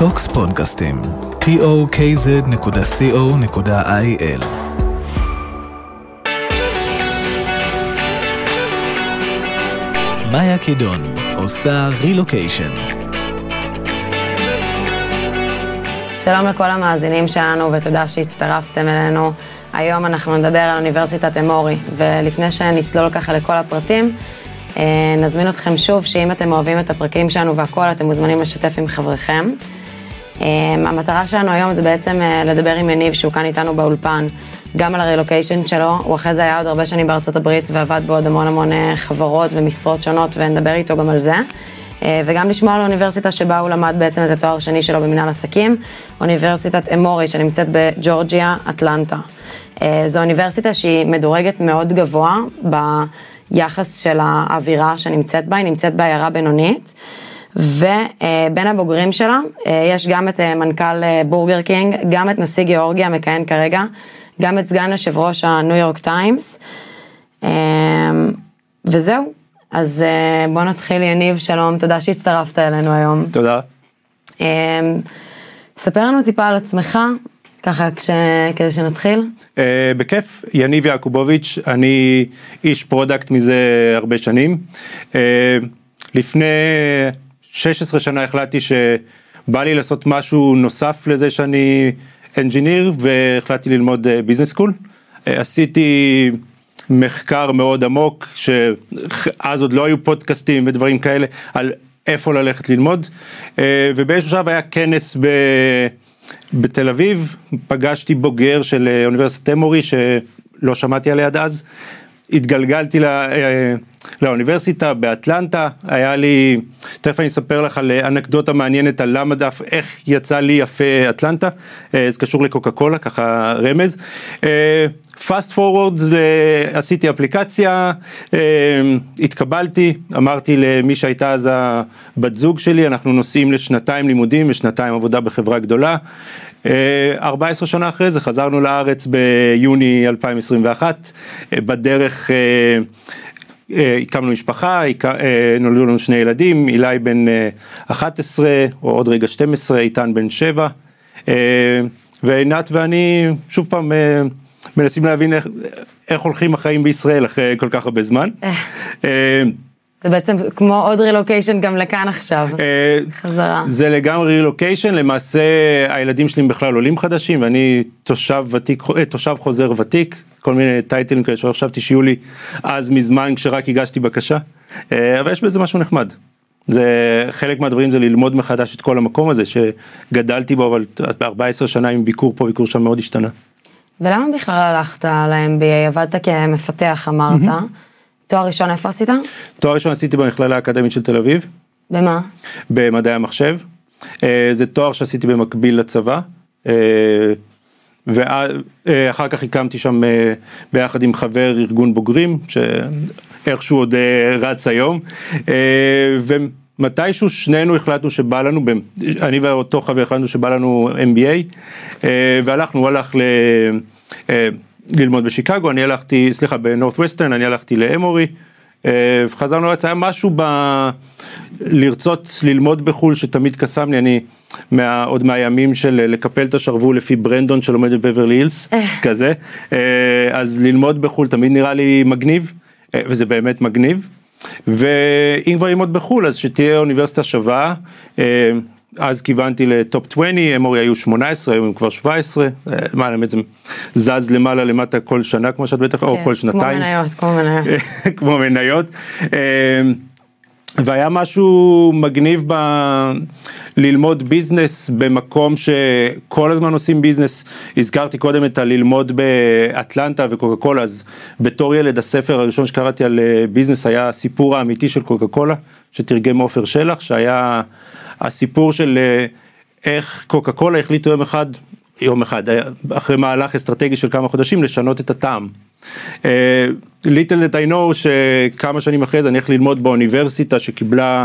טוקס פודקאסטים, tokz.co.il מאיה קידון עושה רילוקיישן. שלום לכל המאזינים שלנו ותודה שהצטרפתם אלינו. היום אנחנו נדבר על אוניברסיטת אמורי, ולפני שנצלול ככה לכל הפרטים, אה, נזמין אתכם שוב שאם אתם אוהבים את הפרקים שלנו והכול, אתם מוזמנים לשתף עם חבריכם. אה, המטרה שלנו היום זה בעצם אה, לדבר עם יניב שהוא כאן איתנו באולפן, גם על הרילוקיישן שלו, הוא אחרי זה היה עוד הרבה שנים בארצות הברית ועבד בעוד המון המון חברות ומשרות שונות ונדבר איתו גם על זה. וגם לשמוע על האוניברסיטה שבה הוא למד בעצם את התואר השני שלו במנהל עסקים, אוניברסיטת אמורי שנמצאת בג'ורג'יה, אטלנטה. זו אוניברסיטה שהיא מדורגת מאוד גבוה ביחס של האווירה שנמצאת בה, היא נמצאת בעיירה בינונית. ובין הבוגרים שלה יש גם את מנכ"ל בורגר קינג, גם את נשיא גיאורגיה המכהן כרגע, גם את סגן יושב ראש הניו יורק טיימס. וזהו, אז בוא נתחיל יניב, שלום, תודה שהצטרפת אלינו היום. תודה. ספר לנו טיפה על עצמך, ככה כש... כדי שנתחיל. Uh, בכיף, יניב יעקובוביץ', אני איש product מזה הרבה שנים. Uh, לפני 16 שנה החלטתי שבא לי לעשות משהו נוסף לזה שאני engineer והחלטתי ללמוד business uh, school. Uh, עשיתי מחקר מאוד עמוק, שאז עוד לא היו פודקאסטים ודברים כאלה, על איפה ללכת ללמוד, uh, ובאיזשהו שלב היה כנס ב... בתל אביב. פגשתי בוגר של אה, אוניברסיטת אמורי שלא שמעתי עליה עד אז, התגלגלתי לא, לאוניברסיטה באטלנטה, היה לי, תכף אני אספר לך על אנקדוטה מעניינת על למה דף, איך יצא לי יפה אטלנטה, זה קשור לקוקה קולה, ככה רמז. פאסט פורוורד עשיתי אפליקציה, התקבלתי, אמרתי למי שהייתה אז הבת זוג שלי, אנחנו נוסעים לשנתיים לימודים ושנתיים עבודה בחברה גדולה. 14 שנה אחרי זה חזרנו לארץ ביוני 2021, בדרך הקמנו משפחה, נולדו לנו שני ילדים, אילי בן 11 או עוד רגע 12, איתן בן 7, ועינת ואני שוב פעם מנסים להבין איך, איך הולכים החיים בישראל אחרי כל כך הרבה זמן. זה בעצם כמו עוד רילוקיישן גם לכאן עכשיו, חזרה. זה לגמרי רילוקיישן, למעשה הילדים שלי בכלל עולים חדשים ואני תושב ותיק, תושב חוזר ותיק, כל מיני טייטלים כאלה שלא חשבתי שיהיו לי אז מזמן כשרק הגשתי בקשה, אבל יש בזה משהו נחמד. זה חלק מהדברים זה ללמוד מחדש את כל המקום הזה שגדלתי בו אבל 14 שנה עם ביקור פה ביקור שם מאוד השתנה. ולמה בכלל הלכת ל-MBA? עבדת כמפתח אמרת. תואר ראשון איפה עשית? תואר ראשון עשיתי במכללה האקדמית של תל אביב. במה? במדעי המחשב. זה תואר שעשיתי במקביל לצבא. ואחר כך הקמתי שם ביחד עם חבר ארגון בוגרים שאיכשהו עוד רץ היום ומתישהו שנינו החלטנו שבא לנו, אני ואותו חבר החלטנו שבא לנו MBA והלכנו, הוא הלך ל... ללמוד בשיקגו, אני הלכתי, סליחה, בנורת ווסטרן, אני הלכתי לאמורי, חזרנו לארץ, היה משהו ב... לרצות ללמוד בחו"ל שתמיד קסם לי, אני מה, עוד מהימים של לקפל את השרוול לפי ברנדון שלומד בבברלי הילס, כזה, אז ללמוד בחו"ל תמיד נראה לי מגניב, וזה באמת מגניב, ואם כבר ללמוד בחו"ל אז שתהיה אוניברסיטה שווה. אז כיוונתי לטופ 20, אמורי היו 18, היום הם כבר 17, מה האמת זה זז למעלה למטה כל שנה כמו שאת בטח, או כל שנתיים. כמו מניות, כמו מניות. כמו מניות. והיה משהו מגניב ב... ללמוד business במקום שכל הזמן עושים business, הזכרתי קודם את הללמוד באטלנטה וקוקה קולה, אז בתור ילד הספר הראשון שקראתי על business היה הסיפור האמיתי של קוקה קולה, שתרגם עופר שלח, שהיה הסיפור של איך קוקה קולה החליטו יום אחד, יום אחד, אחרי מהלך אסטרטגי של כמה חודשים, לשנות את הטעם. ליטל דט I know שכמה שנים אחרי זה אני הולך ללמוד באוניברסיטה שקיבלה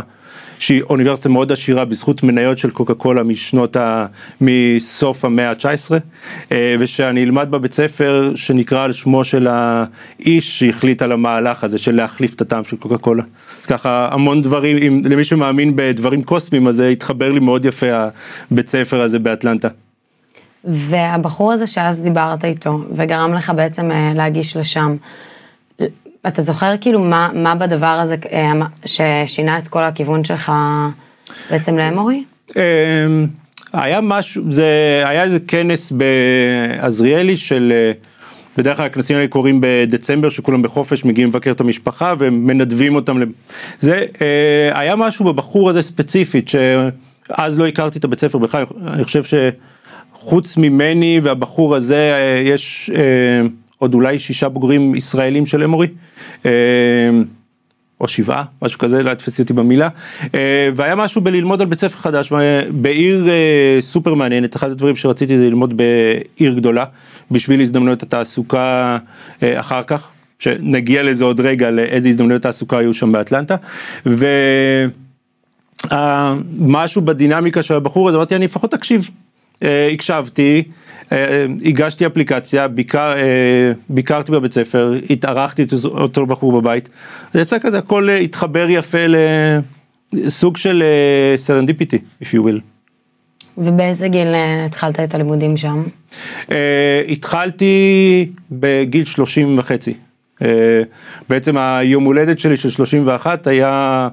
שהיא אוניברסיטה מאוד עשירה בזכות מניות של קוקה קולה משנות ה... מסוף המאה ה-19 ושאני אלמד בבית ספר שנקרא על שמו של האיש שהחליט על המהלך הזה של להחליף את הטעם של קוקה קולה. אז ככה המון דברים, אם למי שמאמין בדברים קוסמיים אז זה התחבר לי מאוד יפה הבית ספר הזה באטלנטה. והבחור הזה שאז דיברת איתו וגרם לך בעצם אה, להגיש לשם, אתה זוכר כאילו מה, מה בדבר הזה אה, ששינה את כל הכיוון שלך בעצם לאמורי? אמ, היה משהו, זה היה איזה כנס בעזריאלי של, אה, בדרך כלל הכנסים האלה קורים בדצמבר שכולם בחופש מגיעים לבקר את המשפחה ומנדבים אותם, זה היה משהו בבחור הזה ספציפית שאז לא הכרתי את הבית ספר בכלל, אני חושב ש... חוץ ממני והבחור הזה אה, יש אה, עוד אולי שישה בוגרים ישראלים של אמורי. אה, או שבעה, משהו כזה, לא תפסי אותי במילה, והיה משהו בללמוד על בית ספר חדש, בעיר סופר מעניינת, אחד הדברים שרציתי זה ללמוד בעיר גדולה, בשביל הזדמנויות התעסוקה אחר כך, שנגיע לזה עוד רגע, לאיזה הזדמנויות תעסוקה היו שם באטלנטה, ומשהו בדינמיקה של הבחור הזה, אמרתי אני לפחות אקשיב, אה, הקשבתי, אה, הגשתי אפליקציה, ביקר, אה, ביקרתי בבית ספר, התארחתי אותו בחור בבית, זה יצא כזה, הכל התחבר יפה לסוג של serendipity, if you will. ובאיזה גיל התחלת את הלימודים שם? התחלתי בגיל 30 וחצי. בעצם היום הולדת שלי של 31 היה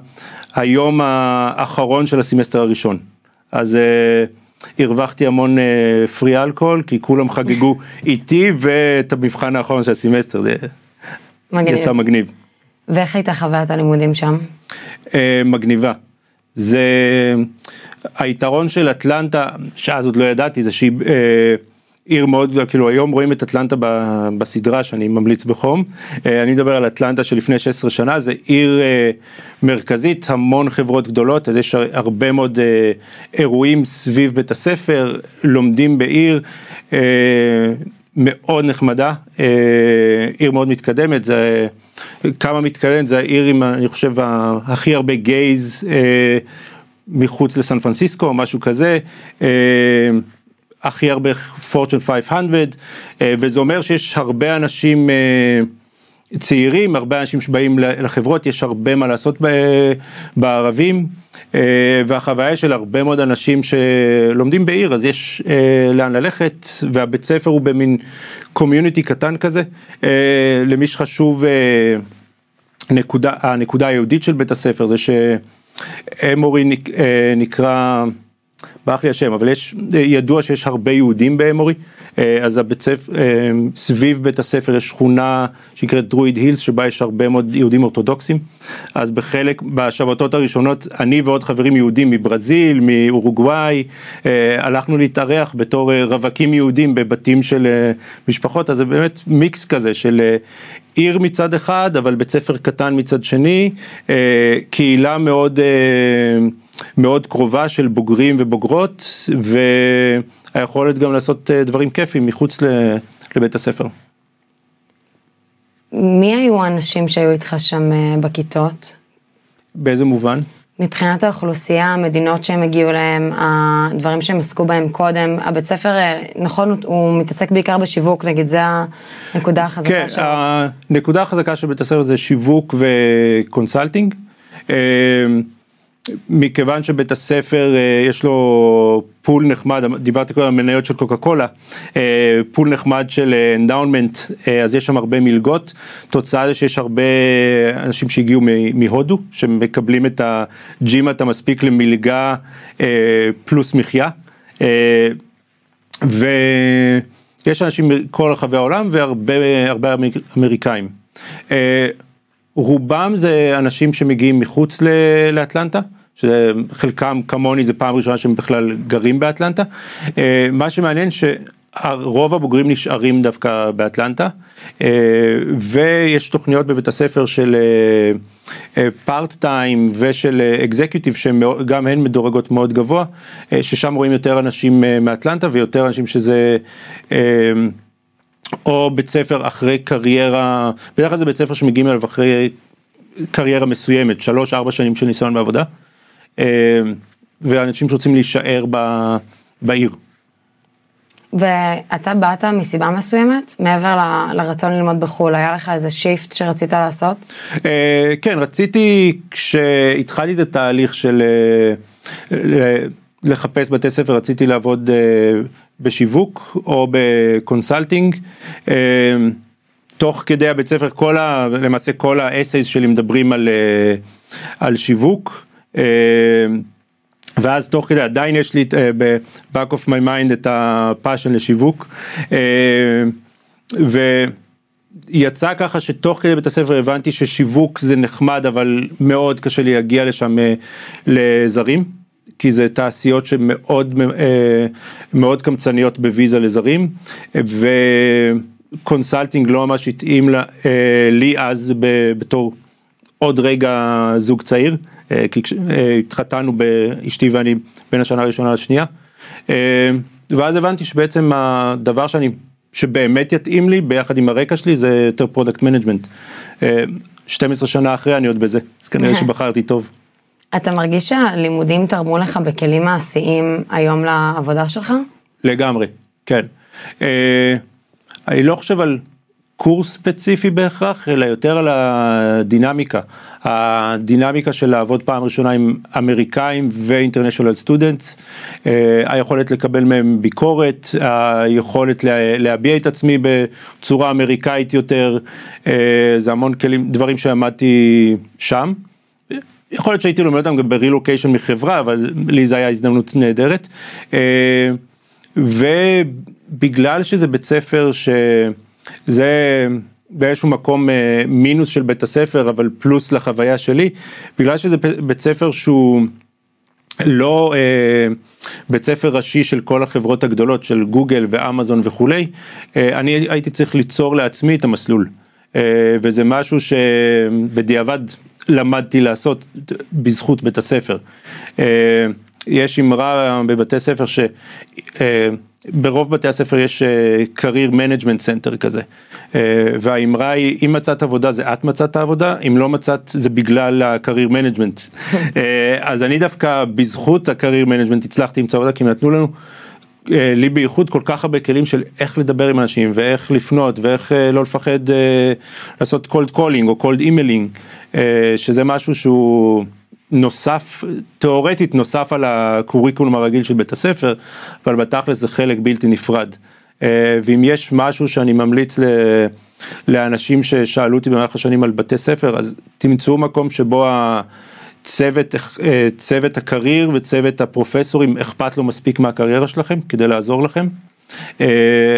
היום האחרון של הסמסטר הראשון. אז הרווחתי המון free uh, אלכוהול כי כולם חגגו איתי ואת המבחן האחרון של הסמסטר זה מגניב. יצא מגניב. ואיך הייתה חוויית הלימודים שם? Uh, מגניבה. זה היתרון של אטלנטה שאז עוד לא ידעתי זה שהיא uh, עיר מאוד, כאילו היום רואים את אטלנטה בסדרה שאני ממליץ בחום, אה, אני מדבר על אטלנטה שלפני 16 שנה, זה עיר אה, מרכזית, המון חברות גדולות, אז יש הרבה מאוד אה, אירועים סביב בית הספר, לומדים בעיר. מאוד נחמדה, עיר מאוד מתקדמת, זה כמה מתקדמת, זה העיר עם אני חושב הכי הרבה גייז מחוץ לסן פרנסיסקו או משהו כזה. הכי הרבה פורצ'ן 500 אה, וזה אומר שיש הרבה אנשים אה, צעירים, הרבה אנשים שבאים לחברות, יש הרבה מה לעשות בערבים אה, והחוויה של הרבה מאוד אנשים שלומדים בעיר אז יש לאן ללכת והבית ספר הוא במין קומיוניטי קטן כזה. למי שחשוב נקודה, הנקודה היהודית של בית הספר זה שאמורי נקרא ברח לי השם, אבל יש, ידוע שיש הרבה יהודים באמורי, אה, אז הבית ספר, אה, סביב בית הספר יש שכונה שנקראת דרויד הילס, שבה יש הרבה מאוד יהודים אורתודוקסים, אז בחלק, בשבתות הראשונות, אני ועוד חברים יהודים מברזיל, מאורוגוואי, אה, הלכנו להתארח בתור רווקים יהודים בבתים של משפחות, אז זה באמת מיקס כזה של עיר מצד אחד, אבל בית ספר קטן מצד שני, קהילה מאוד... מאוד קרובה של בוגרים ובוגרות והיכולת גם לעשות אה, דברים כיפים מחוץ לבית הספר. מי היו האנשים שהיו איתך שם אה, בכיתות? באיזה מובן? מבחינת האוכלוסייה, המדינות שהם הגיעו להם, הדברים שהם עסקו בהם קודם, הבית ספר, אה, נכון, הוא מתעסק בעיקר בשיווק, נגיד, זה הנקודה החזקה כן, שלו. כן, הנקודה החזקה של בית הספר זה שיווק ו consulting. מכיוון שבית הספר אה, יש לו pool נחמד, דיברתי קודם על מניות של קוקה קולה, אה, pool נחמד של endowment, אה, אז יש שם הרבה מלגות, תוצאה זה שיש הרבה אנשים שהגיעו מהודו, שמקבלים את הג'ימאט המספיק למלגה פלוס מחיה, ויש אנשים מכל רחבי העולם והרבה אמריקאים. רובם זה אנשים שמגיעים מחוץ לאטלנטה, שחלקם כמוני זה פעם ראשונה שהם בכלל גרים באטלנטה. אה, מה שמעניין שרוב הבוגרים נשארים דווקא באטלנטה, אה, ויש תוכניות בבית הספר של פארט אה, טיים ושל אקזקיוטיב שגם הן מדורגות מאוד גבוה, ששם רואים יותר אנשים מאטלנטה ויותר אנשים שזה או בית ספר אחרי קריירה, בדרך כלל זה בית ספר שמגיעים אליו אחרי קריירה מסוימת, שלוש ארבע שנים של ניסיון בעבודה. ואנשים שרוצים להישאר ב, בעיר. ואתה באת מסיבה מסוימת, מעבר ל- לרצון ללמוד בחו"ל, היה לך איזה shift שרצית לעשות? אה, כן, רציתי, כשהתחלתי את התהליך של אה, לחפש בתי ספר, רציתי לעבוד אה, בשיווק או ב consulting. אה, תוך כדי הבית ספר, כל ה, למעשה כל ה essays שלי מדברים על, אה, על שיווק. אה, ואז תוך כדי עדיין יש לי ב-back of my mind את ה passion לשיווק. ויצא ככה שתוך כדי בית הספר הבנתי ששיווק זה נחמד אבל מאוד קשה לי להגיע לשם לזרים. כי זה תעשיות שמאוד אה, מאוד קמצניות בוויזה לזרים ו consulting לא ממש התאים אה, לי אז בתור עוד רגע זוג צעיר אה, כי התחתנו באשתי ואני בין השנה הראשונה לשנייה ואז הבנתי שבעצם הדבר שאני שבאמת יתאים לי ביחד עם הרקע שלי זה יותר product management. 12 שנה אחרי אני עוד בזה אז כנראה שבחרתי טוב. אתה מרגיש שהלימודים תרמו לך בכלים מעשיים היום לעבודה שלך? לגמרי, כן. אה, אני לא חושב על קורס ספציפי בהכרח, אלא יותר על הדינמיקה. הדינמיקה של לעבוד פעם ראשונה עם אמריקאים ואינטרנשיונל סטודנטס, אה, היכולת לקבל מהם ביקורת, היכולת לה, להביע את עצמי בצורה אמריקאית יותר, אה, זה המון כלים, דברים שלמדתי שם. יכול להיות שהייתי לומד אותם גם ברילוקיישן מחברה, אבל לי זה היה הזדמנות נהדרת. אה, ובגלל שזה בית ספר שזה באיזשהו מקום אה, מינוס של בית הספר, אבל פלוס לחוויה שלי, בגלל שזה בית ספר שהוא לא אה, בית ספר ראשי של כל החברות הגדולות של גוגל ואמזון וכולי, אני הייתי צריך ליצור לעצמי את המסלול. וזה משהו שבדיעבד למדתי לעשות בזכות בית הספר. אה, יש אמרה בבתי ספר שברוב בתי הספר יש career management center כזה אה, והאמרה היא אם מצאת עבודה זה את מצאת עבודה אם לא מצאת זה בגלל management אה, אז אני דווקא בזכות ה-career management הצלחתי למצוא עבודה כי הם נתנו לנו אה, לי בייחוד כל כך הרבה כלים של איך לדבר עם אנשים ואיך לפנות ואיך אה, לא לפחד אה, לעשות cold calling או cold emailing שזה משהו שהוא נוסף תיאורטית נוסף על הקוריקולום הרגיל של בית הספר אבל בתכלס זה חלק בלתי נפרד. ואם יש משהו שאני ממליץ ל... לאנשים ששאלו אותי במהלך השנים על בתי ספר אז תמצאו מקום שבו ה... צוות, צוות הקרייר וצוות הפרופסורים אכפת לו מספיק מהקריירה שלכם כדי לעזור לכם,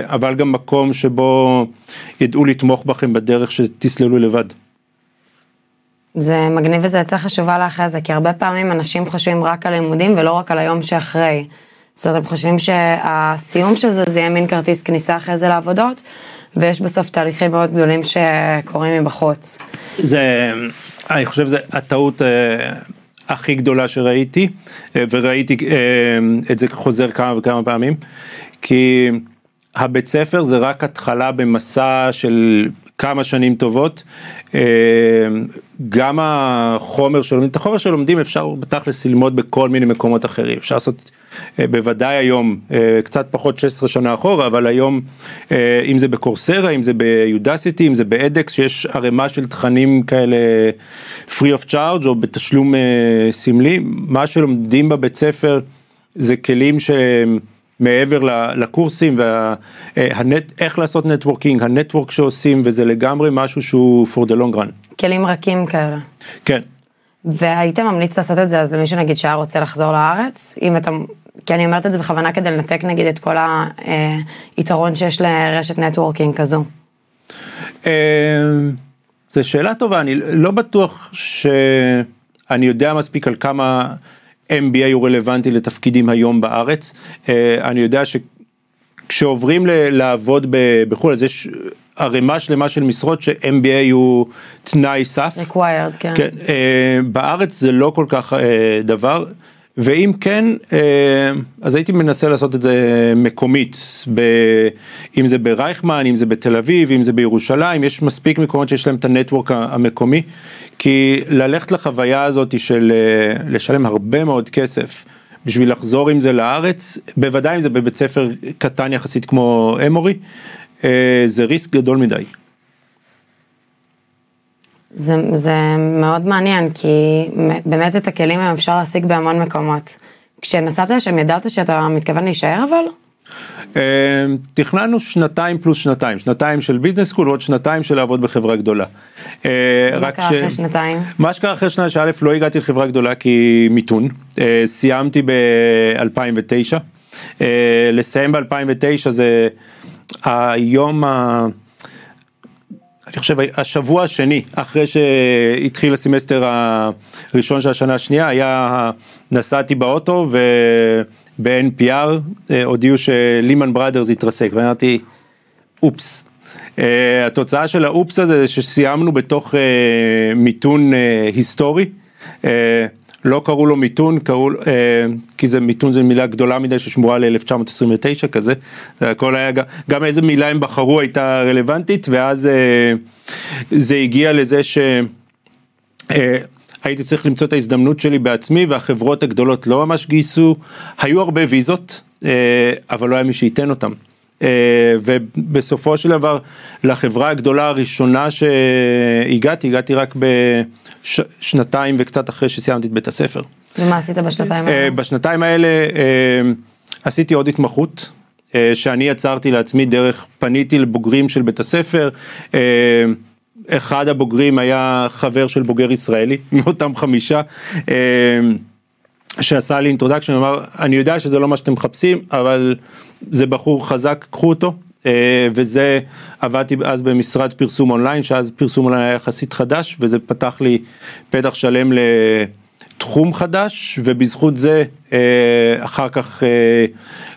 אבל גם מקום שבו ידעו לתמוך בכם בדרך שתסללו לבד. זה מגניב וזה עצה חשובה לאחרי זה, כי הרבה פעמים אנשים חושבים רק על לימודים ולא רק על היום שאחרי. זאת אומרת, הם חושבים שהסיום של זה זה יהיה מין כרטיס כניסה אחרי זה לעבודות, ויש בסוף תהליכים מאוד גדולים שקורים מבחוץ. זה, אני חושב שזה הטעות אה, הכי גדולה שראיתי, אה, וראיתי אה, את זה חוזר כמה וכמה פעמים, כי הבית ספר זה רק התחלה במסע של כמה שנים טובות, אה, גם החומר שלומדים, את החומר שלומדים אפשר בתכלס ללמוד בכל מיני מקומות אחרים, אפשר לעשות אה, בוודאי היום, אה, קצת פחות 16 שנה אחורה, אבל היום אם זה בקורסרה, אם זה ביודסיטי, אם זה באדקס, שיש ערימה של תכנים כאלה free of charge או בתשלום סמלי, מה שלומדים בבית ספר זה כלים שהם מעבר לקורסים ואיך לעשות networking, ה network שעושים וזה לגמרי משהו שהוא for the long run. כלים רכים כאלה. כן. והיית ממליץ לעשות את זה אז למי שנגיד שהיה רוצה לחזור לארץ, אם אתה, כי אני אומרת את זה בכוונה כדי לנתק נגיד את כל היתרון שיש לרשת networking כזו. זו שאלה טובה, אני לא בטוח שאני יודע מספיק על כמה MBA הוא רלוונטי לתפקידים היום בארץ. אני יודע שכשעוברים לעבוד בחו"ל אז יש ערימה שלמה של משרות ש-MBA הוא תנאי סף. required, כן. כן. בארץ זה לא כל כך דבר. ואם כן, אה, אז הייתי מנסה לעשות את זה מקומית, ב, אם זה ברייכמן, אם זה בתל אביב, אם זה בירושלים, יש מספיק מקומות שיש להם את הנטוורק המקומי, כי ללכת לחוויה הזאת של אה, לשלם הרבה מאוד כסף בשביל לחזור עם זה לארץ, בוודאי אם זה בבית ספר קטן יחסית כמו אמורי, אה, זה ריסק גדול מדי. זה, זה מאוד מעניין, כי באמת את הכלים היום אפשר להשיג בהמון מקומות. כשנסעת לשם ידעת שאתה מתכוון להישאר אבל? אה, תכננו שנתיים פלוס שנתיים, שנתיים של ביזנס סקול ועוד שנתיים של לעבוד בחברה גדולה. אה, מה קרה אחרי שנתיים? מה שקרה אחרי שנתיים שא' לא הגעתי לחברה גדולה כי מיתון, אה, סיימתי ב-2009, לסיים ב-2009 זה היום ה... אני חושב השבוע השני אחרי שהתחיל הסמסטר הראשון של השנה השנייה היה נסעתי באוטו וב-NPR אה, הודיעו שלימן בראדרס התרסק ואמרתי אופס. Uh, התוצאה של האופס הזה זה שסיימנו בתוך uh, מיתון uh, היסטורי. Uh, לא קראו לו מיתון, קראו, אה, כי זה מיתון זה מילה גדולה מדי ששמורה ל-1929 כזה, זה הכל היה, גם איזה מילה הם בחרו הייתה רלוונטית, ואז אה, זה הגיע לזה ש... אה, הייתי צריך למצוא את ההזדמנות שלי בעצמי והחברות הגדולות לא ממש גייסו, היו הרבה ויזות, אה, אבל לא היה מי שייתן אותם. אה, ובסופו של דבר לחברה הגדולה הראשונה שהגעתי, הגעתי רק בשנתיים וקצת אחרי שסיימתי את בית הספר. ומה עשית בשנתיים אה, האלה? בשנתיים האלה אה, עשיתי עוד התמחות. שאני יצרתי לעצמי דרך, פניתי לבוגרים של בית הספר, אחד הבוגרים היה חבר של בוגר ישראלי, מאותם חמישה. שעשה לי introduction, אמר, אני יודע שזה לא מה שאתם מחפשים, אבל זה בחור חזק, קחו אותו. אה, וזה, עבדתי אז במשרד פרסום אונליין, שאז פרסום אונליין היה יחסית חדש, וזה פתח לי פתח שלם לתחום חדש, ובזכות זה אה, אחר כך אה,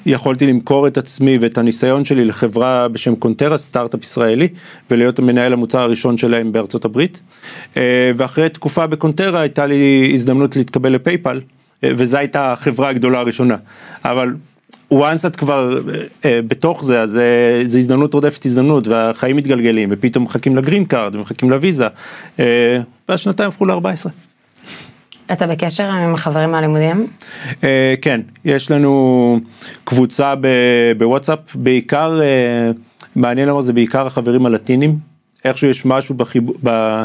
יכולתי למכור את עצמי ואת הניסיון שלי לחברה בשם קונטרה, סטארט-אפ ישראלי, ולהיות המנהל המוצר הראשון שלהם בארצות הברית. ואחרי תקופה בקונטרה הייתה לי הזדמנות להתקבל ל PayPal. וזו הייתה החברה הגדולה הראשונה. אבל once את כבר אה, בתוך זה אז אה, זה הזדמנות רודפת הזדמנות והחיים מתגלגלים ופתאום מחכים ל green card ומחכים לוויזה אה, והשנתיים הפכו ל-14. אתה בקשר עם החברים מהלימודים? אה, כן, יש לנו קבוצה בוואטסאפ, בעיקר, אה, מעניין לומר זה בעיקר החברים הלטינים, איכשהו יש משהו בחיבור, ב,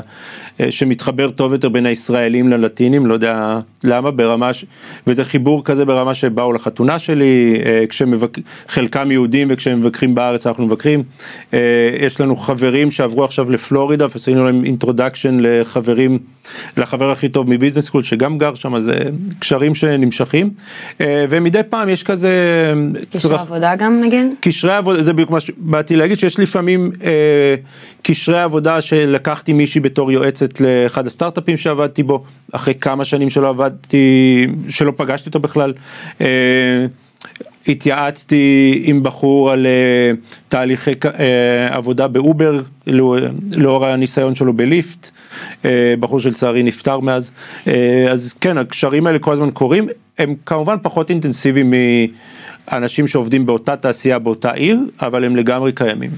שמתחבר טוב יותר בין הישראלים ללטינים, לא יודע למה, ברמה, ש... וזה חיבור כזה ברמה שבאו לחתונה שלי, אה, כשמבק... חלקם יהודים וכשהם מבקרים בארץ אנחנו מבקרים. אה, יש לנו חברים שעברו עכשיו לפלורידה ועשינו להם introduction לחברים, לחבר הכי טוב מ business school שגם גר שם, אז קשרים שנמשכים. ומדי פעם יש כזה... קשרי צר... עבודה גם נגיד? קשרי עבודה, זה בדיוק מה שבאתי להגיד, שיש לפעמים קשרי עבודה שלקחתי מישהי בתור יועצת. לאחד הסטארט-אפים שעבדתי בו, אחרי כמה שנים שלא עבדתי, שלא פגשתי אותו בכלל. אה, התייעצתי עם בחור על uh, תהליכי uh, עבודה באובר לאור הניסיון שלו בליפט, uh, בחור שלצערי נפטר מאז, uh, אז כן הקשרים האלה כל הזמן קורים, הם כמובן פחות אינטנסיביים מאנשים שעובדים באותה תעשייה באותה עיר, אבל הם לגמרי קיימים.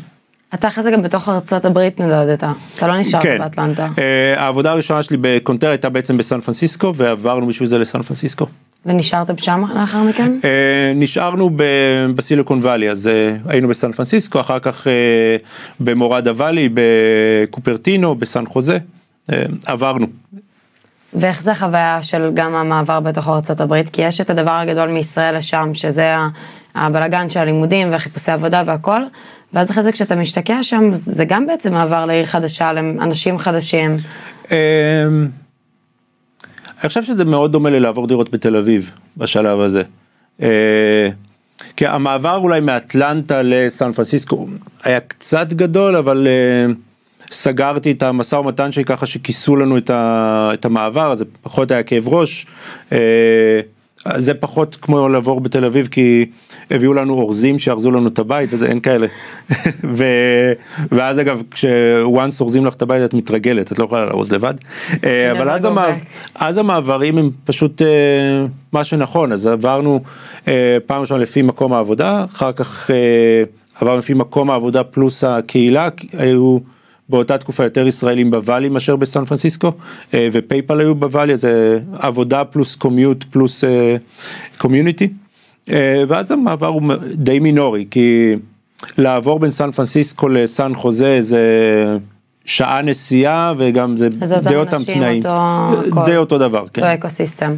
אתה אחרי זה גם בתוך ארצות הברית נדדת, אתה לא נשארת כן. באטלנטה. Uh, העבודה הראשונה שלי בקונטר הייתה בעצם בסן פרנסיסקו ועברנו בשביל זה לסן פרנסיסקו. ונשארת שם לאחר מכן? Uh, נשארנו בסיליקון וואלי, אז uh, היינו בסן פרנסיסקו, אחר כך uh, במורדה וואלי, בקופרטינו, בסן חוזה, uh, עברנו. ואיך זה חוויה של גם המעבר בתוך הברית? כי יש את הדבר הגדול מישראל לשם, שזה הבלגן של הלימודים וחיפושי עבודה והכל, ואז אחרי זה כשאתה משתקע שם, זה גם בעצם מעבר לעיר חדשה, לאנשים חדשים. אני חושב שזה מאוד דומה ללעבור דירות בתל אביב בשלב הזה. אה, כי המעבר אולי מאטלנטה לסן פרנסיסקו היה קצת גדול, אבל אה, סגרתי את המשא ומתן שלי ככה שכיסו לנו את, המעבר, אז זה פחות היה כאב ראש. אה, זה פחות כמו לעבור בתל אביב כי הביאו לנו אורזים שארזו לנו את הבית וזה אין כאלה. ו... ואז אגב כשוואנס אורזים לך את הבית את מתרגלת את לא יכולה לארוז לבד. אה, אבל אז, המע... אז המעברים הם פשוט אה, מה שנכון אז עברנו אה, פעם ראשונה לפי מקום העבודה אחר כך עברנו לפי מקום העבודה פלוס הקהילה היו. באותה תקופה יותר ישראלים בוואלי מאשר בסן פרנסיסקו אה, ו PayPal היו בוואלי אז עבודה פלוס commute פלוס community אה, ואז המעבר הוא די minor י כי לעבור בין סן פרנסיסקו לסן חוזה זה שעה נסיעה וגם זה די אותם תנאים, אותו, די אותו דבר, כן. אותו אקוסיסטם.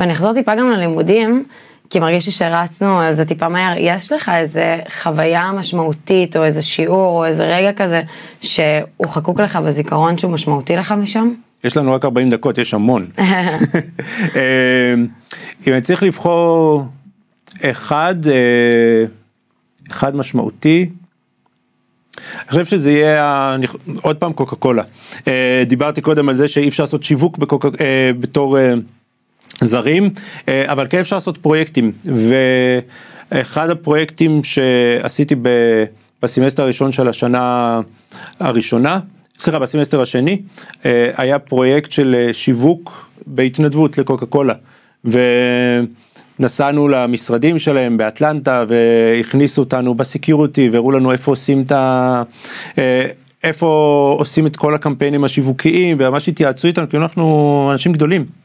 ואני אחזור טיפה גם ללימודים. כי מרגיש לי שרצנו על זה טיפה מהר, יש לך איזה חוויה משמעותית או איזה שיעור או איזה רגע כזה שהוא חקוק לך בזיכרון שהוא משמעותי לך משם? יש לנו רק 40 דקות, יש המון. אה, אם אני צריך לבחור אחד, אה, אחד משמעותי, אני חושב שזה יהיה עוד פעם קוקה קולה. אה, דיברתי קודם על זה שאי אפשר לעשות שיווק בקוקה, בתור זרים, אה, אבל כן אפשר לעשות פרויקטים, ואחד הפרויקטים שעשיתי בסמסטר הראשון של השנה הראשונה, סליחה, בסמסטר השני, אה, היה פרויקט של אה, שיווק בהתנדבות לקוקה קולה. ונסענו למשרדים שלהם באטלנטה והכניסו אותנו ב security והראו לנו איפה עושים את ה... איפה עושים את כל הקמפיינים השיווקיים וממש התייעצו איתנו כי אנחנו אנשים גדולים.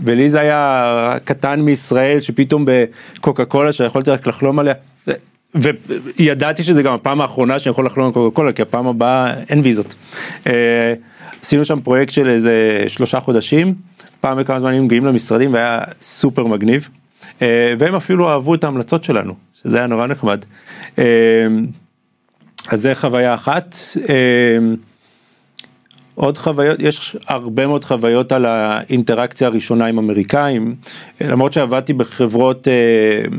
ולי זה היה קטן מישראל שפתאום בקוקה קולה שיכולתי רק לחלום עליה. וידעתי שזה גם הפעם האחרונה שאני יכול לחלום על קוקה קולה כי הפעם הבאה אין ויזות. אה, עשינו שם פרויקט של איזה שלושה חודשים פעם בכמה זמן היינו מגיעים למשרדים והיה סופר מגניב אה, והם אפילו אהבו את ההמלצות שלנו שזה היה נורא נחמד. אה, אז זה חוויה אחת. עוד חוויות, יש הרבה מאוד חוויות על האינטראקציה הראשונה עם אמריקאים, למרות שעבדתי בחברות אה,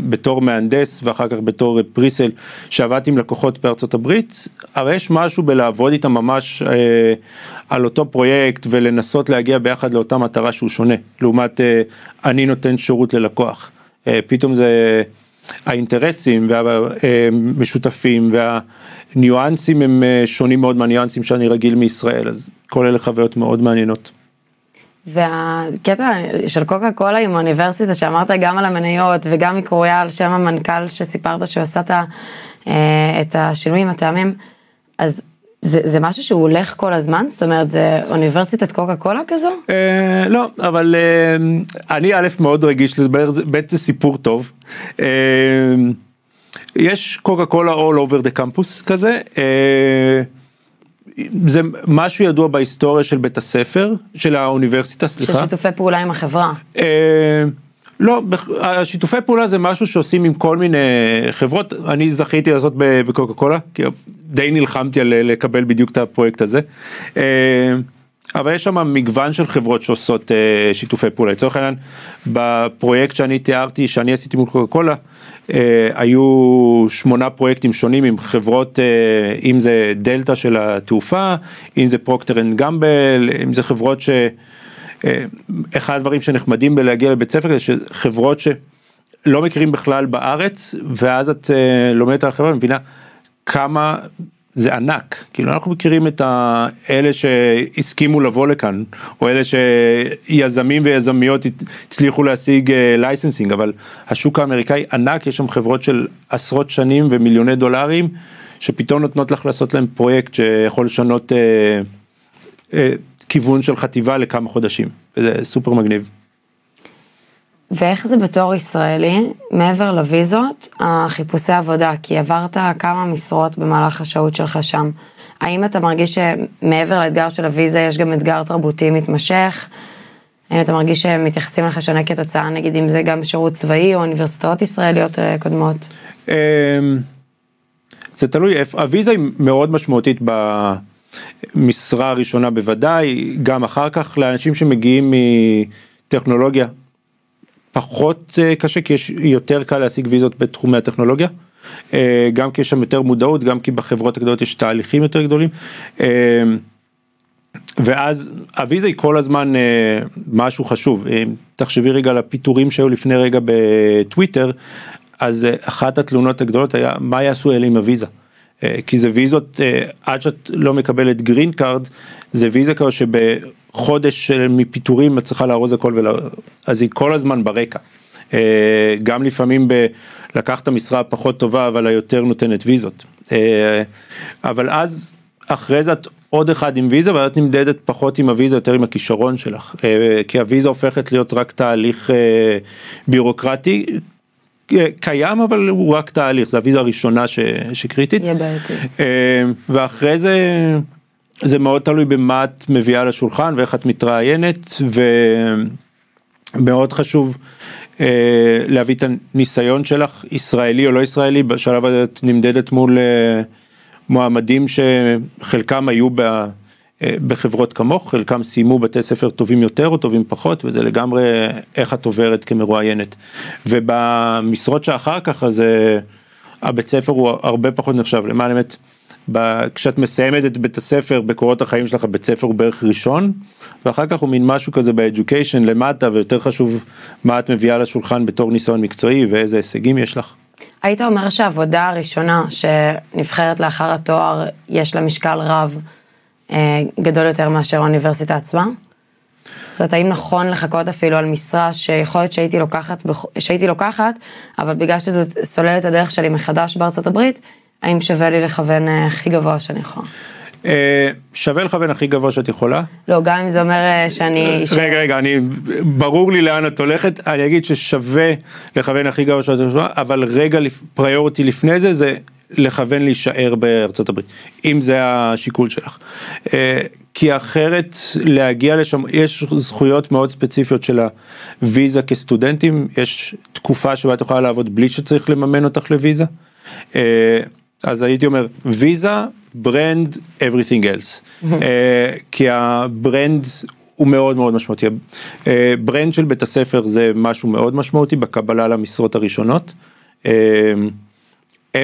בתור מהנדס ואחר כך בתור פריסל, שעבדתי עם לקוחות בארצות הברית, אבל יש משהו בלעבוד איתם ממש אה, על אותו פרויקט ולנסות להגיע ביחד לאותה מטרה שהוא שונה, לעומת אה, אני נותן שירות ללקוח. אה, פתאום זה... האינטרסים והמשותפים והניואנסים הם אה, שונים מאוד מהניואנסים שאני רגיל מישראל אז כל אלה חוויות מאוד מעניינות. והקטע של קוקה קולה עם האוניברסיטה שאמרת גם על המניות וגם מקרויה על שם המנכ"ל שסיפרת שהוא עשה את אה, השינויים הטעמים אז זה, זה משהו שהוא הולך כל הזמן? זאת אומרת זה אוניברסיטת קוקה קולה כזו? אה, לא, אבל אה, אני א' מאוד רגיש לזה, ב' זה סיפור טוב. אה, יש קוקה קולה all over the campus כזה. אה, זה משהו ידוע בהיסטוריה של בית הספר, של האוניברסיטה, סליחה. של שיתופי פעולה עם החברה. אה, לא, השיתופי פעולה זה משהו שעושים עם כל מיני חברות, אני זכיתי לעשות בקוקה קולה, כי די נלחמתי על לקבל בדיוק את הפרויקט הזה. אה, אבל יש שם מגוון של חברות שעושות אה, שיתופי פעולה. לצורך העניין, בפרויקט שאני תיארתי, שאני עשיתי מול קוקה קולה, אה, היו שמונה פרויקטים שונים עם חברות, אם זה דלתא של התעופה, אם זה פרוקטר אנד גמבל, אם זה חברות ש... אה, אחד הדברים שנחמדים בלהגיע לבית ספר זה שחברות שלא מכירים בכלל בארץ ואז את אה, לומדת על החברה ומבינה כמה זה ענק כאילו אנחנו מכירים את האלה שהסכימו לבוא לכאן או אלה שיזמים ויזמיות הצליחו להשיג licensing אה, אבל השוק האמריקאי ענק יש שם חברות של עשרות שנים ומיליוני דולרים שפתאום נותנות לך לעשות להם פרויקט שיכול לשנות. אה, אה, כיוון של חטיבה לכמה חודשים, וזה סופר מגניב. ואיך זה בתור ישראלי, מעבר לוויזות, החיפושי עבודה, כי עברת כמה משרות במהלך השהות שלך שם. האם אתה מרגיש שמעבר לאתגר של הוויזה יש גם אתגר תרבותי מתמשך? האם אתה מרגיש שהם מתייחסים לך שונה כתוצאה, נגיד אם זה גם שירות צבאי או אוניברסיטאות ישראליות אה, קודמות? אמ, זה תלוי הוויזה היא מאוד משמעותית ב... משרה ראשונה בוודאי, גם אחר כך לאנשים שמגיעים מטכנולוגיה פחות אה, קשה כי יש יותר קל להשיג ויזות בתחומי הטכנולוגיה. אה, גם כי יש שם יותר מודעות, גם כי בחברות הגדולות יש תהליכים יותר גדולים. אה, ואז הוויזה היא כל הזמן אה, משהו חשוב. אם תחשבי רגע על הפיטורים שהיו לפני רגע בטוויטר, אז אה, אחת התלונות הגדולות היה מה יעשו אלה עם הוויזה. אה, כי זה ויזות, אה, עד שאת לא מקבלת green card, זה ויזה כזו שבחודש מפיטורים את צריכה לארוז הכל, ולה... אז היא כל הזמן ברקע. אה, גם לפעמים ב... לקחת משרה פחות טובה, אבל היותר נותנת ויזות. אבל אז, אחרי זה את עוד אחד עם ויזה, ואת נמדדת פחות עם הוויזה, יותר עם הכישרון שלך. כי הוויזה הופכת להיות רק תהליך בירוקרטי. קיים אבל הוא רק תהליך, זו הוויזה הראשונה ש, שקריטית. אה, ואחרי זה זה מאוד תלוי במה את מביאה לשולחן ואיך את מתראיינת ומאוד חשוב אה, להביא את הניסיון שלך ישראלי או לא ישראלי בשלב הזה את נמדדת מול אה, מועמדים שחלקם היו ב... אה, בחברות כמוך, חלקם סיימו בתי ספר טובים יותר או טובים פחות, וזה לגמרי איך את עוברת כמרואיינת. ובמשרות שאחר כך, אז אה, הבית ספר הוא הרבה פחות נחשב, למען האמת, כשאת מסיימת את בית הספר בקורות החיים שלך, הבית ספר הוא בערך ראשון, ואחר כך הוא מין משהו כזה באדיוקיישן למטה, ויותר חשוב מה את מביאה לשולחן בתור ניסיון מקצועי ואיזה הישגים יש לך. היית אומר שהעבודה הראשונה שנבחרת לאחר התואר, יש לה משקל רב גדול יותר מאשר האוניברסיטה עצמה? זאת אומרת, האם נכון לחכות אפילו על משרה שיכול להיות שהייתי לוקחת, שהייתי לוקחת, אבל בגלל שזה סולל את הדרך שלי מחדש בארצות הברית, האם שווה לי לכוון אה, הכי גבוה שאני יכולה? אה, שווה לכוון הכי גבוה שאת יכולה. לא, גם אם זה אומר אה, שאני... רגע רגע אני ברור לי לאן את הולכת אני אגיד ששווה לכוון הכי גבוה שאת יכולה אבל רגע פריוריטי לפני זה זה לכוון להישאר בארצות הברית אם זה השיקול שלך אה, כי אחרת להגיע לשם יש זכויות מאוד ספציפיות של הוויזה כסטודנטים יש תקופה שבה את יכולה לעבוד בלי שצריך לממן אותך לוויזה. אה, אז הייתי אומר ויזה brand everything else אה, כי ה brand הוא מאוד מאוד משמעותי. brand של בית הספר זה משהו מאוד משמעותי בקבלה למשרות הראשונות.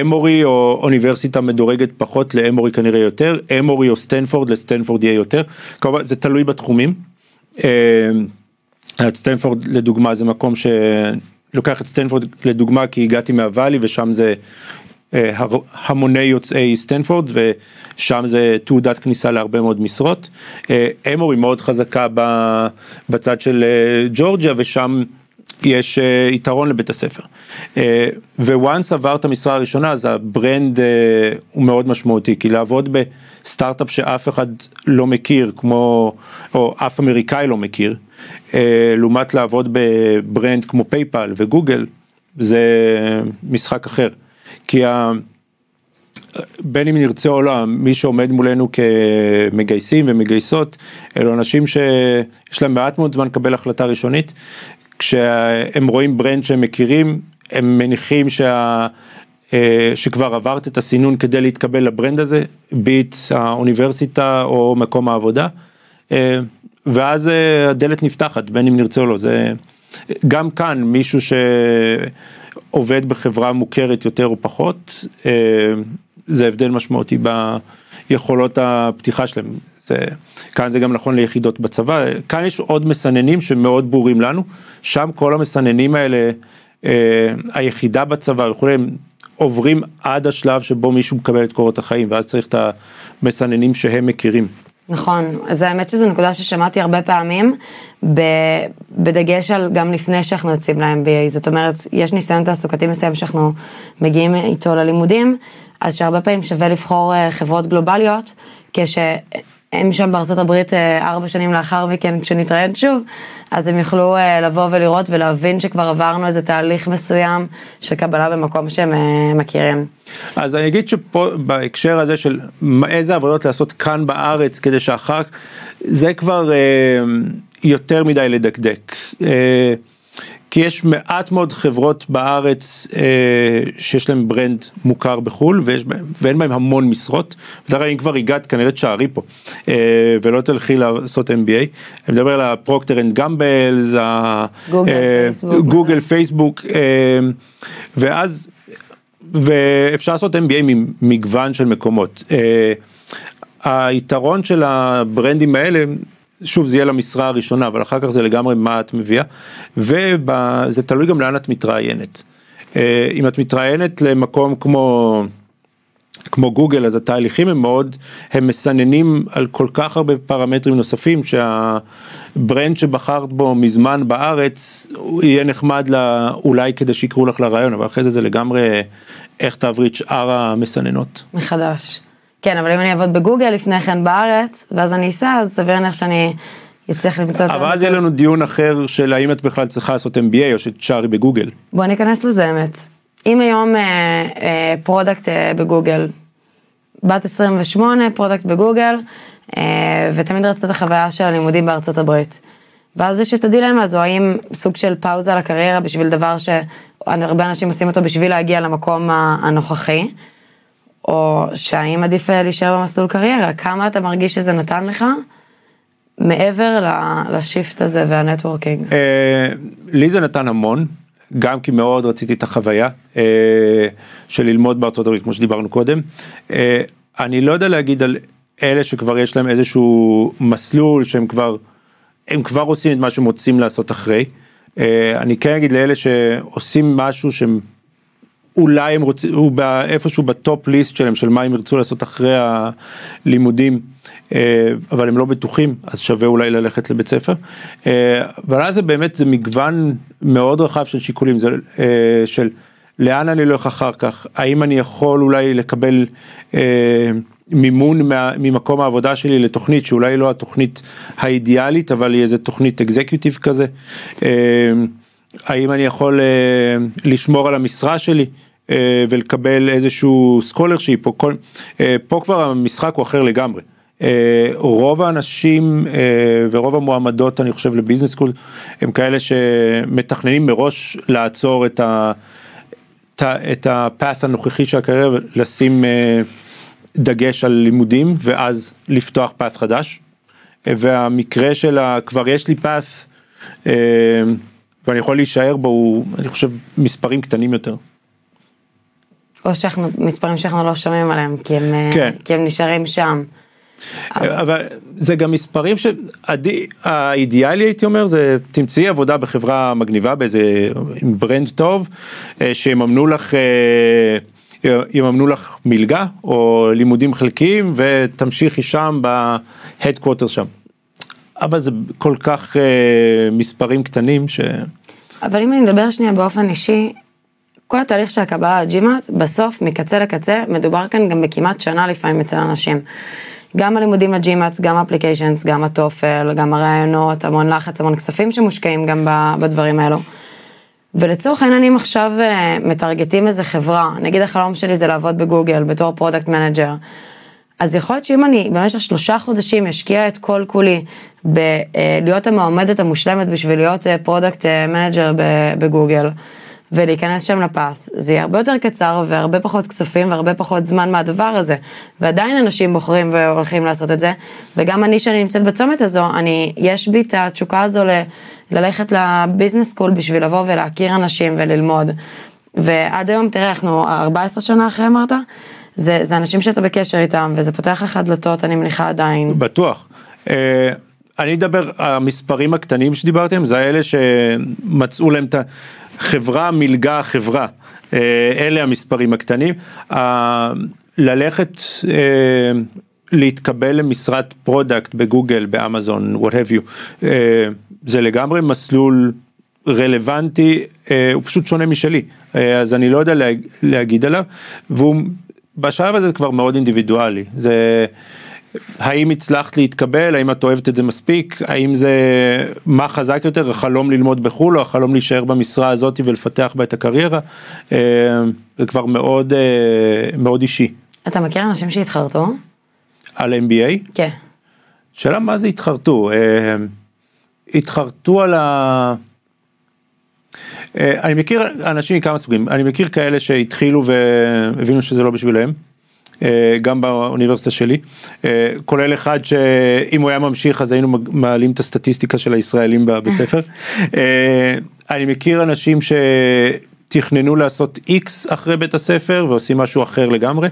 אמורי או אוניברסיטה מדורגת פחות לאמורי כנראה יותר אמורי או סטנפורד לסטנפורד יהיה יותר כמובן זה תלוי בתחומים. אה, סטנפורד לדוגמה זה מקום שלוקח את סטנפורד לדוגמה כי הגעתי מהוואלי ושם זה אה, המוני יוצאי סטנפורד ושם זה תעודת כניסה להרבה מאוד משרות. אה, אמורי מאוד חזקה בצד של ג'ורג'יה ושם יש אה, יתרון לבית הספר. אה, וואנס עבר את המשרה הראשונה אז ה brand אה, הוא מאוד משמעותי כי לעבוד בסטארט-אפ שאף אחד לא מכיר כמו או אף אמריקאי לא מכיר אה, לעומת לעבוד ב brand כמו פייפל וגוגל זה משחק אחר. כי ה... בין אם נרצה או לא, מי שעומד מולנו כמגייסים ומגייסות, אלו אנשים שיש להם מעט מאוד זמן לקבל החלטה ראשונית. כשהם רואים ברנד שהם מכירים, הם מניחים שה... אה, שכבר עברת את הסינון כדי להתקבל לברנד הזה, ביט האוניברסיטה או מקום העבודה, אה, ואז אה, הדלת נפתחת בין אם נרצה או לא, זה גם כאן מישהו שעובד בחברה מוכרת יותר או פחות, זה הבדל משמעותי ביכולות הפתיחה שלהם. זה, כאן זה גם נכון ליחידות בצבא, כאן יש עוד מסננים שמאוד ברורים לנו, שם כל המסננים האלה, אה, היחידה בצבא וכולי, הם עוברים עד השלב שבו מישהו מקבל את קורות החיים, ואז צריך את המסננים שהם מכירים. נכון, אז האמת שזו נקודה ששמעתי הרבה פעמים, בדגש על גם לפני שאנחנו יוצאים ל-MBA, זאת אומרת, יש ניסיון תעסוקתי מסוים שאנחנו מגיעים איתו ללימודים, אז שהרבה פעמים שווה לבחור אה, חברות גלובליות, כשהם שם בארצות הברית אה, ארבע שנים לאחר מכן, כשנתראיין שוב, אז הם יוכלו אה, לבוא ולראות ולהבין שכבר עברנו איזה תהליך מסוים של קבלה במקום שהם אה, מכירים. אז אני אגיד שפה בהקשר הזה של איזה עבודות לעשות כאן בארץ כדי שאחר כך זה כבר אה, יותר מדי לדקדק. אה, כי יש מעט מאוד חברות בארץ אה, שיש להם brand מוכר בחו"ל ויש, ואין בהם המון משרות. בדרך אם כבר הגעת כנראה תשארי פה אה, ולא תלכי לעשות MBA. אני מדבר על הפרוקטר אנד גמבלס, גוגל, פייסבוק. גוגל, פייסבוק, אה, ואז ואפשר לעשות MBA ממגוון של מקומות. אה, היתרון של הברנדים האלה, שוב זה יהיה למשרה הראשונה, אבל אחר כך זה לגמרי מה את מביאה, וזה תלוי גם לאן את מתראיינת. אה, אם את מתראיינת למקום כמו... כמו גוגל אז התהליכים הם מאוד הם מסננים על כל כך הרבה פרמטרים נוספים שהברנד שבחרת בו מזמן בארץ יהיה נחמד לה, אולי כדי שיקראו לך לרעיון אבל אחרי זה זה לגמרי איך תעברי את שאר המסננות. מחדש. כן אבל אם אני אעבוד בגוגל לפני כן בארץ ואז אני אסע אז סביר להניח שאני אצליח למצוא את זה. אבל אז יהיה לנו דיון אחר של האם את בכלל צריכה לעשות MBA או שתשארי בגוגל. בוא ניכנס לזה באמת. אם היום אה, אה, product אה, בגוגל, בת 28, product בגוגל, אה, ותמיד רצית את החוויה של הלימודים בארצות הברית. ואז יש את הדילמה הזו, האם סוג של פאוזה לקריירה בשביל דבר שהרבה אנשים עושים אותו בשביל להגיע למקום הנוכחי, או שהאם עדיף אה, להישאר במסלול קריירה, כמה אתה מרגיש שזה נתן לך? מעבר לשיפט הזה והנטוורקינג. אה, לי זה נתן המון, גם כי מאוד רציתי את החוויה אה, של ללמוד בארצות הברית כמו שדיברנו קודם. אני לא יודע להגיד על אלה שכבר יש להם איזשהו מסלול שהם כבר, הם כבר עושים את מה שהם רוצים לעשות אחרי. אני כן אגיד לאלה שעושים משהו שהם אולי הם רוצים, הוא איפשהו בטופ ליסט שלהם של מה הם ירצו לעשות אחרי הלימודים, אה, אבל הם לא בטוחים, אז שווה אולי ללכת לבית ספר. אה, אבל אז זה באמת, זה מגוון מאוד רחב של שיקולים, זה אה, של לאן אני הולך אחר כך, האם אני יכול אולי לקבל מימון ממקום העבודה שלי לתוכנית שאולי לא התוכנית האידיאלית, אבל היא איזה תוכנית אקזקיוטיב כזה. האם אני יכול לשמור על המשרה שלי. אה, ולקבל איזשהו scholarship, או כל, אה, פה כבר המשחק הוא אחר לגמרי. אה, רוב האנשים ורוב המועמדות אני חושב ל business school הם כאלה שמתכננים מראש לעצור את, ה, את ה path הנוכחי של הקריירה ולשים דגש על לימודים ואז לפתוח path חדש. והמקרה של כבר יש לי path ואני יכול להישאר בו הוא אני חושב מספרים קטנים יותר. או שאנחנו, מספרים שאנחנו לא שומעים עליהם, כי הם, אה, כן. כי הם נשארים שם. אבל זה גם מספרים שהאידיאלי הייתי אומר זה תמצאי עבודה בחברה מגניבה באיזה brand טוב אה, שיממנו לך אה, יממנו לך מלגה או לימודים חלקיים ותמשיכי שם ב headquarter שם. אבל זה כל כך מספרים קטנים ש... אבל אם אני מדבר שנייה באופן אישי כל התהליך של הקבלה לג'ימאט, בסוף, מקצה לקצה, מדובר כאן גם בכמעט שנה לפעמים אצל אנשים. גם הלימודים לג'ימאט, גם applications, גם הטואפל, גם הראיונות, המון לחץ, המון כספים שמושקעים גם בדברים האלו. ולצורך העניינים עכשיו אה, מטרגטים איזה חברה, נגיד החלום שלי זה לעבוד בגוגל בתור product manager. אז יכול להיות שאם אני במשך שלושה חודשים אשקיע את כל כולי בלהיות אה, המועמדת המושלמת בשביל להיות product אה, manager בגוגל, ולהיכנס שם ל path, זה יהיה הרבה יותר קצר והרבה פחות כספים והרבה פחות זמן מהדבר הזה. ועדיין אנשים בוחרים והולכים לעשות את זה, וגם אני שאני נמצאת בצומת הזו, אני, יש בי את התשוקה הזו ל, ללכת ל business school בשביל לבוא ולהכיר אנשים וללמוד. ועד היום, תראה, אנחנו 14 שנה אחרי אמרת, זה, זה אנשים שאתה בקשר איתם, וזה פותח לך דלתות, אני מניחה עדיין. בטוח. Uh... אני אדבר, המספרים הקטנים שדיברתם זה האלה שמצאו להם את החברה, מלגה, חברה, אה, אלה המספרים הקטנים. ללכת אה, להתקבל למשרת product בגוגל, באמזון, what have you, אה, זה לגמרי מסלול רלוונטי, הוא פשוט שונה משלי, אז אני לא יודע להגיד עליו, והוא בשלב הזה כבר מאוד אינדיבידואלי, זה... האם הצלחת להתקבל, האם את אוהבת את זה מספיק, האם זה, מה חזק יותר, החלום ללמוד בחו"ל או החלום להישאר במשרה הזאת ולפתח בה את הקריירה, אה, זה כבר מאוד, אה, מאוד אישי. אתה מכיר אנשים שהתחרטו? על MBA? כן. שאלה מה זה התחרטו, אה, התחרטו על ה... אני מכיר אנשים מכמה סוגים, אני מכיר כאלה שהתחילו והבינו שזה לא בשבילם. אה, גם באוניברסיטה שלי, אה, כולל אחד שאם הוא היה ממשיך אז היינו מעלים את הסטטיסטיקה של הישראלים בבית ספר. אה, אני מכיר אנשים שתכננו לעשות X אחרי בית הספר ועושים משהו אחר לגמרי.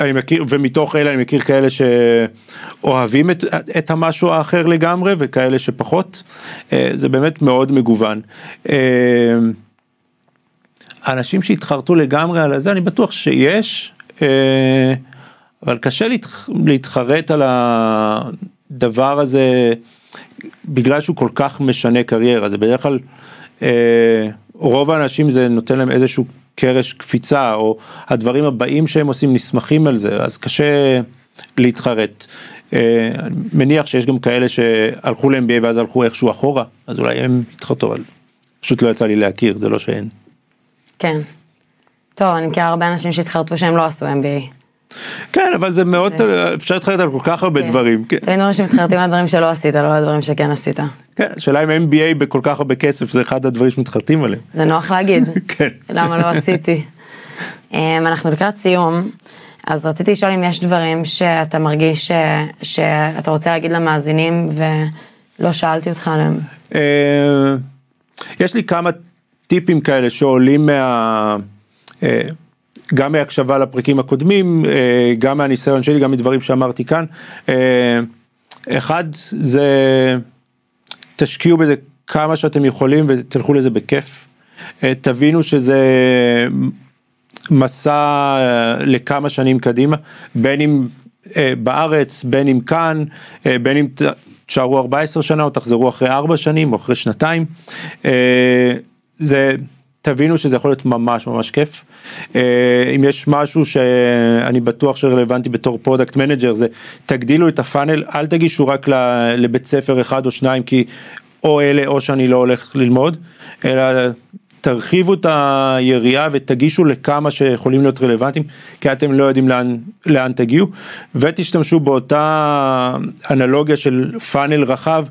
אני מכיר, ומתוך אלה אני מכיר כאלה שאוהבים את, את המשהו האחר לגמרי וכאלה שפחות, אה, זה באמת מאוד מגוון. אה, אנשים שהתחרטו לגמרי על זה, אני בטוח שיש, אה, אבל קשה להתח, להתחרט על הדבר הזה בגלל שהוא כל כך משנה קריירה, זה בדרך כלל, רוב האנשים זה נותן להם איזשהו קרש קפיצה או הדברים הבאים שהם עושים נסמכים על זה אז קשה להתחרט. אה, מניח שיש גם כאלה שהלכו ל-MBA ואז הלכו איכשהו אחורה אז אולי הם יתחרטו אבל פשוט לא יצא לי להכיר זה לא שאין. כן. טוב אני מכיר הרבה אנשים שהתחרטו שהם לא עשו MBA. כן אבל זה מאוד אפשר להתחרט על כל כך הרבה כן. דברים. כן. תמיד אומרים שמתחרטים על דברים שלא עשית לא על דברים שכן עשית. כן, השאלה אם MBA בכל כך הרבה כסף זה אחד הדברים שמתחרטים עליהם. זה נוח להגיד. כן. למה לא עשיתי. אמ, אנחנו לקראת סיום, אז רציתי לשאול אם יש דברים שאתה מרגיש ש... שאתה רוצה להגיד למאזינים ולא שאלתי אותך עליהם. אה, יש לי כמה טיפים כאלה שעולים מה... אה, גם מהקשבה לפרקים הקודמים, אה, גם מהניסיון שלי, גם מדברים שאמרתי כאן. אחד זה תשקיעו בזה כמה שאתם יכולים ותלכו לזה בכיף. תבינו שזה מסע לכמה שנים קדימה, בין אם בארץ, בין אם כאן, בין אם תשארו 14 שנה או תחזרו אחרי 4 שנים או אחרי שנתיים. זה, תבינו שזה יכול להיות ממש ממש כיף. אם יש משהו שאני בטוח שרלוונטי בתור product manager זה תגדילו את הפאנל, אל תגישו רק לבית ספר אחד או שניים כי או אלה או שאני לא הולך ללמוד, אלא תרחיבו את היריעה ותגישו לכמה שיכולים להיות רלוונטיים, כי אתם לא יודעים לאן, לאן תגיעו, ותשתמשו באותה אנלוגיה של פאנל רחב,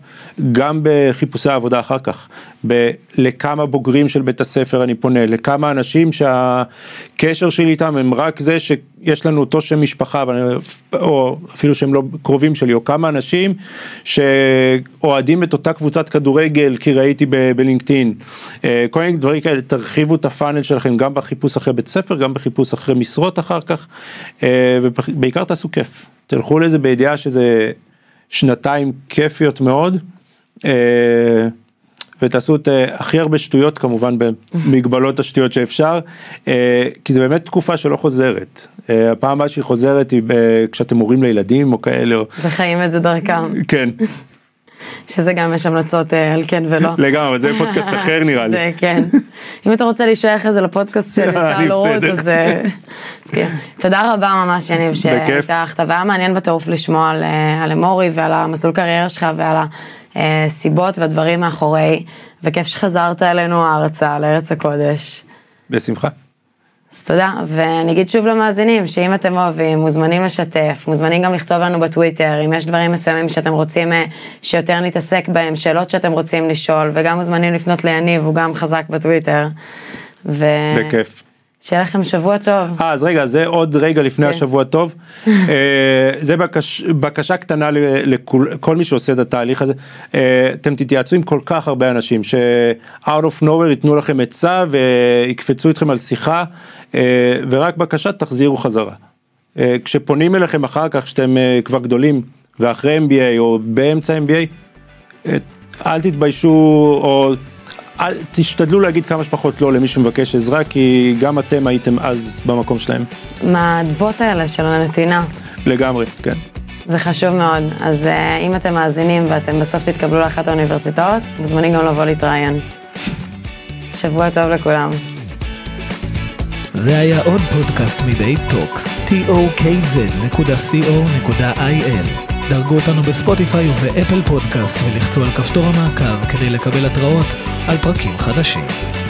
גם בחיפושי העבודה אחר כך, ב- לכמה בוגרים של בית הספר אני פונה, לכמה אנשים שהקשר שלי איתם הם רק זה שיש לנו אותו שם משפחה, או אפילו שהם לא קרובים שלי, או כמה אנשים שאוהדים את אותה קבוצת כדורגל כי ראיתי בלינקדאין, אה, כל מיני דברים כאלה, תרחיבו את הפאנל שלכם גם בחיפוש אחרי בית ספר, גם בחיפוש אחרי משרות אחר כך, אה, ובעיקר תעשו כיף, תלכו לזה בידיעה שזה שנתיים כיפיות מאוד. אה, ותעשו את הכי הרבה שטויות כמובן במגבלות השטויות שאפשר כי זה באמת תקופה שלא חוזרת הפעם הבאה שהיא חוזרת היא כשאתם הורים לילדים או כאלה. וחיים את זה דרכם. כן. שזה גם יש המלצות על כן ולא. לגמרי, זה פודקאסט אחר נראה לי. זה כן. אם אתה רוצה להישאר אחרי זה לפודקאסט של סל רות, אז כן. תודה רבה ממש יניב שהצלחת, והיה מעניין בטירוף לשמוע על אמורי ועל המסלול קריירה שלך ועל הסיבות והדברים מאחורי, וכיף שחזרת אלינו ארצה, לארץ הקודש. בשמחה. אז תודה, ואני אגיד שוב למאזינים, שאם אתם אוהבים, מוזמנים לשתף, מוזמנים גם לכתוב לנו בטוויטר, אם יש דברים מסוימים שאתם רוצים שיותר נתעסק בהם, שאלות שאתם רוצים לשאול, וגם מוזמנים לפנות ליניב, הוא גם חזק בטוויטר. ו... בכיף. שיהיה לכם שבוע טוב. אה, אז רגע, זה עוד רגע לפני כן. השבוע טוב. זה בקש, בקשה קטנה לכל מי שעושה את התהליך הזה. אתם תתייעצו עם כל כך הרבה אנשים ש-out of nowhere ייתנו לכם עצה ויקפצו איתכם על שיחה, ורק בקשה תחזירו חזרה. כשפונים אליכם אחר כך שאתם כבר גדולים ואחרי MBA או באמצע MBA, אל תתביישו או אל, תשתדלו להגיד כמה שפחות לא למי שמבקש עזרה, כי גם אתם הייתם אז במקום שלהם. מהאדוות האלה של הנתינה. לגמרי, כן. זה חשוב מאוד, אז uh, אם אתם מאזינים ואתם בסוף תתקבלו לאחת האוניברסיטאות, מוזמנים גם לבוא להתראיין. שבוע טוב לכולם. זה היה עוד פודקאסט מבית טוקס, tokz.co.il. דרגו אותנו בספוטיפיי ובאפל פודקאסט ולחצו על כפתור המעקב כדי לקבל התראות על פרקים חדשים.